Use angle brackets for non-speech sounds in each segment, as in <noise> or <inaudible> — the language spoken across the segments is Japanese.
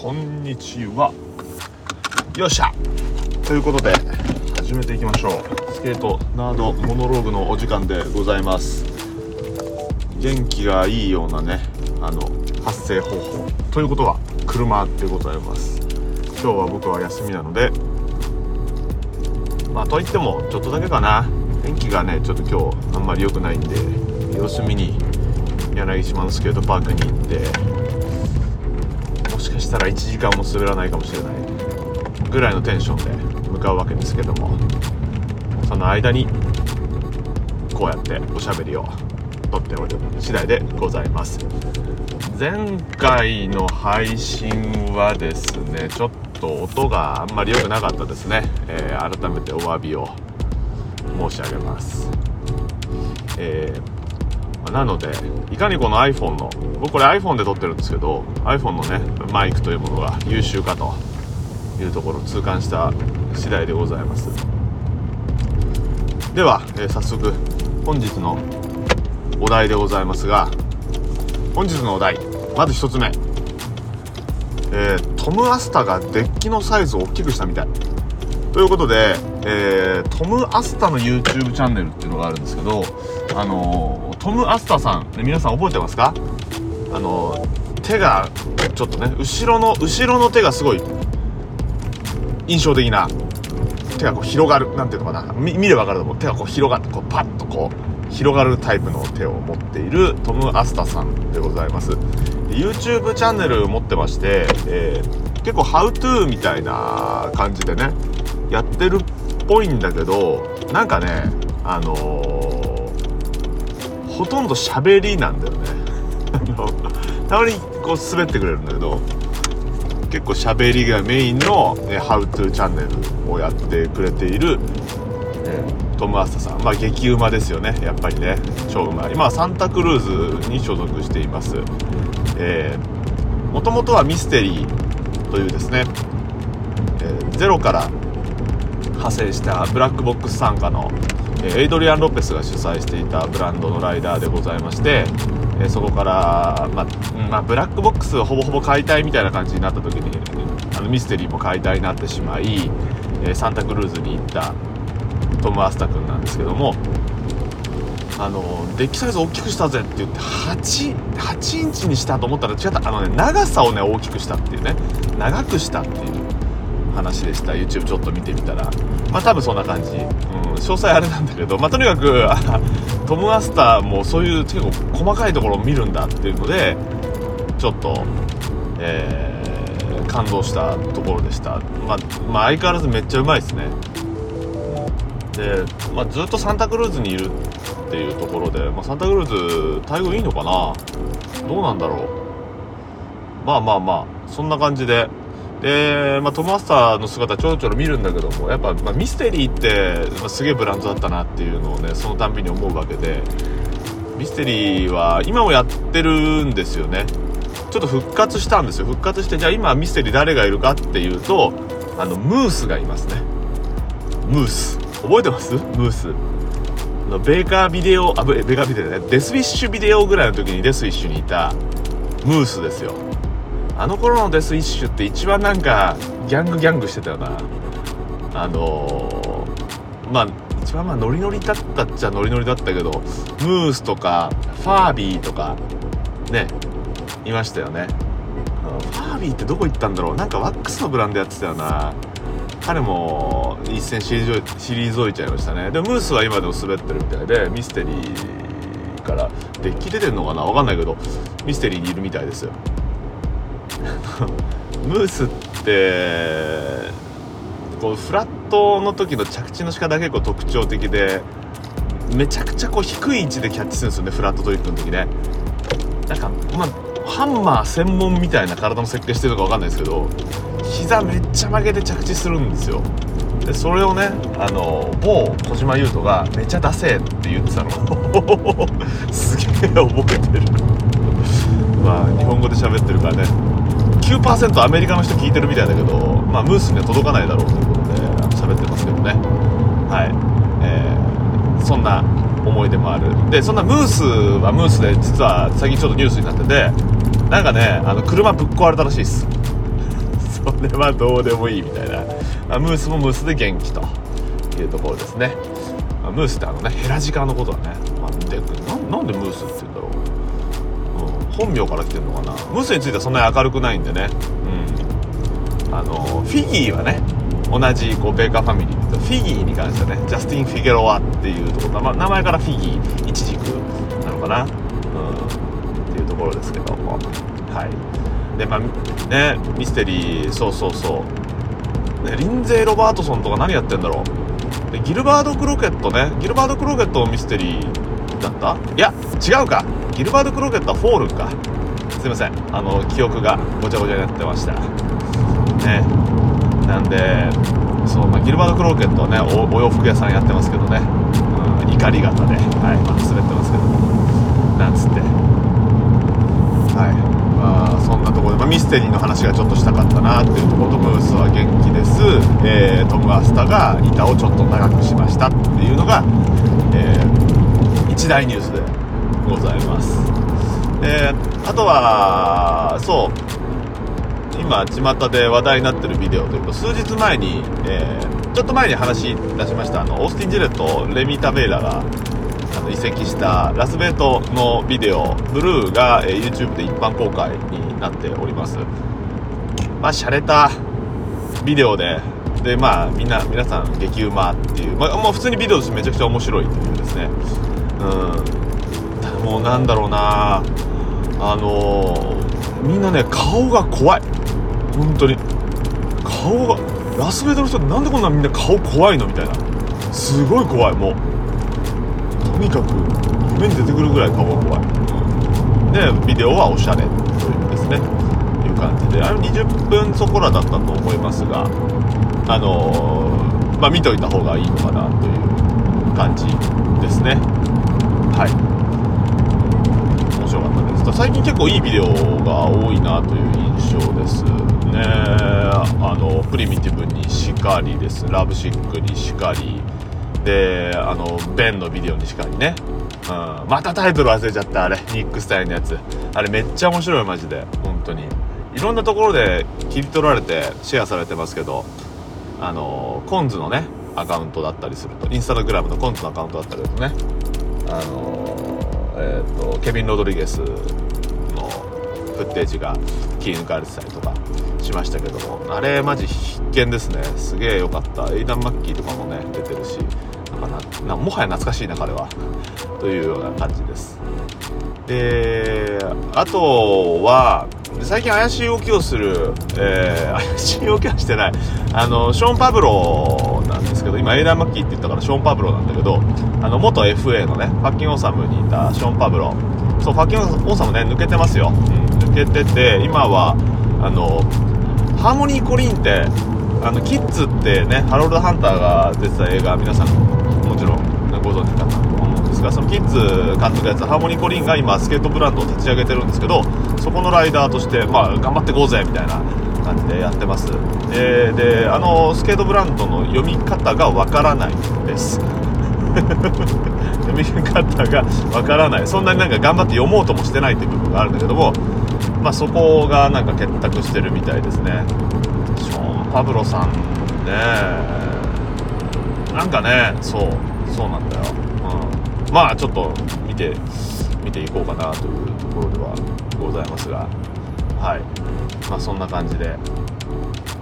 こんにちは。よっしゃ。ということで始めていきましょう。スケートナードモノローグのお時間でございます。元気がいいようなねあの発声方法。ということは車でございます。今日は僕は休みなのでまあといってもちょっとだけかな。天気がねちょっと今日あんまり良くないんで様子見に柳島のスケートパークに行ってしかしたら1時間も滑らないかもしれないぐらいのテンションで向かうわけですけども。その間にこうやっておしゃべりを撮っておる次第でございます。前回の配信はですねちょっと音があんまり良くなかったですね、えー、改めてお詫びを申し上げます。えー、なのでいかにこの iPhone の僕これ iPhone で撮ってるんですけど iPhone のねマイクというものが優秀かというところを痛感した次第でございます。では、えー、早速本日のお題でございますが本日のお題まず1つ目、えー、トム・アスタがデッキのサイズを大きくしたみたい。ということで、えー、トム・アスタの YouTube チャンネルっていうのがあるんですけどあのトム・アスタさん、ね、皆さん覚えてますか？あの手がちょっとね後ろの後ろの手がすごい印象的な手がこう広がるなんていうのかな見れば分かると思う。手がこう広がってこうパッとこう広がるタイプの手を持っているトム・アスタさんでございます。YouTube チャンネル持ってまして、えー、結構ハウトゥーみたいな感じでねやってるっぽいんだけどなんかねあのー、ほとんど喋りなんだよね。<laughs> たまにこう滑ってくれるんだけど結構喋りがメインの、ね、ハウトゥーチャンネルをやってくれている、えトム・アスタさん。まあ激うまですよねやっぱりね。超うまい。今はサンタクルーズに所属しています。えもともとはミステリーというですね、えー、ゼロから派生したブラックボックス傘下のエイドリアン・ロペスが主催していたブランドのライダーでございまして、えそこから、ままあ、ブラックボックスをほぼほぼ解体みたいな感じになった時にあのミステリーも解体になってしまい、えサンタクルーズに行ったトム・アスタ君なんですけどもあのデッキサイズ大きくしたぜって言って 8, 8インチにしたと思ったら違った。あのね長さをね大きくしたっていうね長くしたっていう話でした。YouTube ちょっと見てみたら。まあ多分そんな感じ、うん、詳細あれなんだけど。まあとにかく <laughs> トム・アスターもそういう結構細かいところを見るんだっていうのでちょっとえー、感動したところでした、まあ、まあ、相変わらずめっちゃうまいですね。で、まあ、ずっとサンタクルーズにいるっていうところで、まあ、サンタクルーズ待遇いいのかな？どうなんだろう？まあまあまあそんな感じで。で、まあ、トム・アスターの姿ちょろちょろ見るんだけどもやっぱ、まあ、ミステリーって、まあ、すげえブランドだったなっていうのをねそのたんびに思うわけでミステリーは今もやってるんですよね。ちょっと復活したんですよ。復活してじゃあ今ミステリー誰がいるかっていうとあのムースがいますね。ムース。覚えてます？ムース。の Baker ビデオあ Baker ビデオね Deathwish ビデオぐらいの時に Deathwish にいたムースですよ。あの頃の Deathwish って一番なんかギャングギャングしてたよな。あのー、まあ一番まあノリノリだったっちゃノリノリだったけどムースとかファービーとかねいましたよね。ファービーってどこ行ったんだろう？なんかワックスのブランドやってたよな。彼も一戦退いちゃいましたね。でムースは今でも滑ってるみたいでミステリーからデッキ出てんのかな？分かんないけどミステリーにいるみたいですよ。<laughs> ムースってこうフラットの時の着地の仕方が結構特徴的でめちゃくちゃこう低い位置でキャッチするんですよねフラットトリックの時ね。なんかまあハンマー専門みたいな体の設計してるのか分かんないですけど膝めっちゃ曲げて着地するんですよ。でそれをねあの某小島優斗が「めちゃ出せ」って言ってたの。<laughs> すげえ覚えてる。まあ日本語で喋ってるからね。9%アメリカの人聞いてるみたいだけど、まあ、ムースには届かないだろうということで喋ってますけどね。はい、えー、そんな思い出もある。でそんなムースはムースで実は最近ちょっとニュースになっててなんかねあの車ぶっ壊れたらしいです。<laughs> それはどうでもいいみたいな。あムースもムースで元気というところですね。ムースってあのねヘラジカのことはね、まあ、でなん本名から来てるのかな？ムスについてはそんなに明るくないんでね。うん。あのフィギーはね同じこう Baker ファミリーフィギーに関してはねジャスティン・フィゲロワっていうところ、ま、名前からフィギー一軸なのかな、うん、っていうところですけども。はい。でまあねミステリーそうそうそう。ねリンゼー・ロバートソンとか何やってんだろう？でギルバード・クロケットね。ギルバード・クロケットミステリーだった？いや違うか。ギルバード・クロケットはフォールか。すいません。あの記憶がごちゃごちゃになってました。ね。なんでそう、まあ、ギルバード・クロケットはねお洋服屋さんやってますけどね、うん、怒り型で、はい。まあ、滑ってますけど。なんつって。はい。まあそんなところで、まあ、ミステリーの話がちょっとしたかったなっていうところとムースは元気です、えー、トム・アスタが板をちょっと長くしましたっていうのが、えー、一大ニュースで。ございます。えー、あとはそう。今巷で話題になってるビデオというと数日前に、えー、ちょっと前に話出しましたあのオースティン・ジェレットレミ・タベーラがあの移籍したラスベートのビデオブルーが、えー、YouTube で一般公開になっております。まあ洒落たビデオででまあみんな皆さん激うまっていう、まあ、もう普通にビデオとしてめちゃくちゃ面白いというですね。うん。もうなんだろうな。あのー、みんなね顔が怖い。本当に。顔がラスベガスの人なんでこんなみんな顔怖いのみたいな。すごい怖いもう。とにかく夢に出てくるぐらい顔が怖い、でビデオはおしゃれ。というですね。いう感じで。あれ20分そこらだったと思いますが。あのー、まあ見といた方がいいのかなという感じですねはい面白か最近結構いいビデオが多いなという印象ですね。あのプリミティブにしかりです。ラブシックにしかり。であのベンのビデオにしかりね、うん、またタイトル忘れちゃったあれ。ニックスタイルのやつ。あれめっちゃ面白いマジで。本当に。いろんなところで切り取られてシェアされてますけどあのコンズのねアカウントだったりすると。インスタグラムのコンズのアカウントだったりするとね。あのえっ、ー、とケビン・ロドリゲスフッテージが切り抜かれてたりとかしましたけども。あれマジ必見ですね。すげえ良かった。エイダン・マッキーとかもね出てるし。なんかなもはや懐かしいな彼は。というような感じです。であとは最近怪しい動きをする、えー、<laughs> 怪しい動きはしてない。あのショーン・パブロなんですけど今エイダン・マッキーって言ったからショーン・パブロなんだけどあの元 FA のね Fucking Awesome にいたショーン・パブロそう Fucking Awesome ね抜けてますよ、うん、抜けてて今はあのハーモニー・コリンってあのキッズってねハロルド・ハンターが出てた映画皆さんもちろん、ご存知かなと思うんですがそのキッズ監督やつハーモニー・コリンが今スケートブランドを立ち上げてるんですけどそこのライダーとしてまあ頑張ってこうぜみたいな感じでやってます、えー、であのスケートブランドの読み方がわからないです。読み方がわからない。そんなになんか頑張って読もうともしてないっていう部分があるんだけどもまあ、そこがなんか結託してるみたいですね。ショーン・パブロさんね。なんかねそうそうなんだよ、うん、まあちょっと見て見ていこうかなというところではございますが。はい。まあそんな感じで。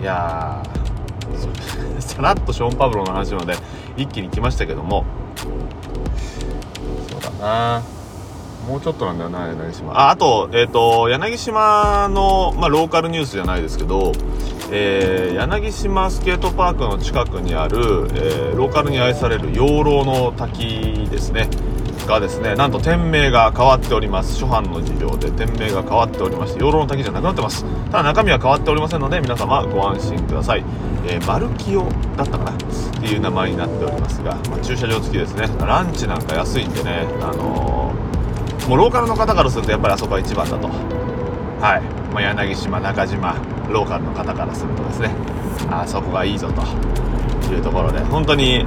いやー <laughs> さらっとショーン・パブロの話まで一気に来ましたけども。そうだな。もうちょっとなんだよな柳島。ああと,、えーと、柳島の、まあ、ローカルニュースじゃないですけど、えー、柳島スケートパークの近くにある、えー、ローカルに愛される養老の滝ですね。がですねなんと店名が変わっております。初版の事情で。店名が変わっておりまして養老の滝じゃなくなってます。ただ中身は変わっておりませんので皆様ご安心ください、えー、マルキオだったかな？っていう名前になっておりますが、まあ、駐車場付きですね。ランチなんか安いんでねあのーもうローカルの方からするとやっぱりあそこが一番だと。はい、まあ、柳島中島ローカルの方からするとですね。あそこがいいぞと。いうところで。本当に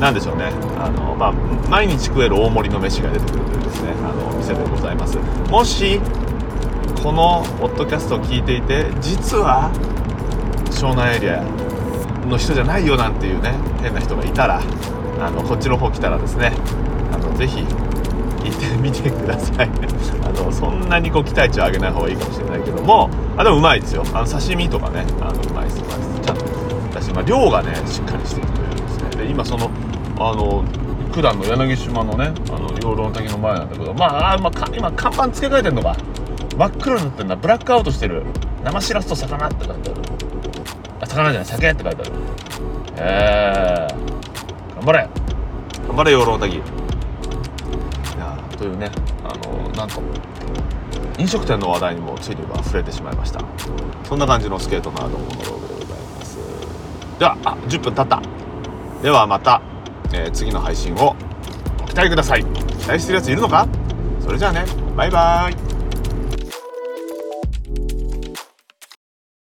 何でしょうね。あの、まあ、毎日食える大盛りの飯が出てくるというですね。あのお店でございます。もしこのポッドキャストを聞いていて実は湘南エリアの人じゃないよなんていうね変な人がいたらあのこっちの方来たらですねあのぜひてみてください。<laughs> あのそんなにこう期待値を上げない方がいいかもしれないけどもあでもうまいですよ。あの刺身とかねあのうまいですうまいです。ちゃんとだし、まあ、量がねしっかりしていてくれるんですね。で今そのあの九段の柳島のねあの養老の滝の前なんだけどまあ、まあ、今看板付け替えてんのか。真っ黒になってんだ。ブラックアウトしてる。生しらすと魚って書いてある。あ魚じゃない酒って書いてある。えー、頑張れ。頑張れ養老の滝。というねあのなんと飲食店の話題にもついには触れてしまいました。そんな感じのスケートナードモノローグでございます。ではあ10分経った。ではまた、えー、次の配信をお期待ください。期待してるやついるのか？それじゃあねバイバーイ。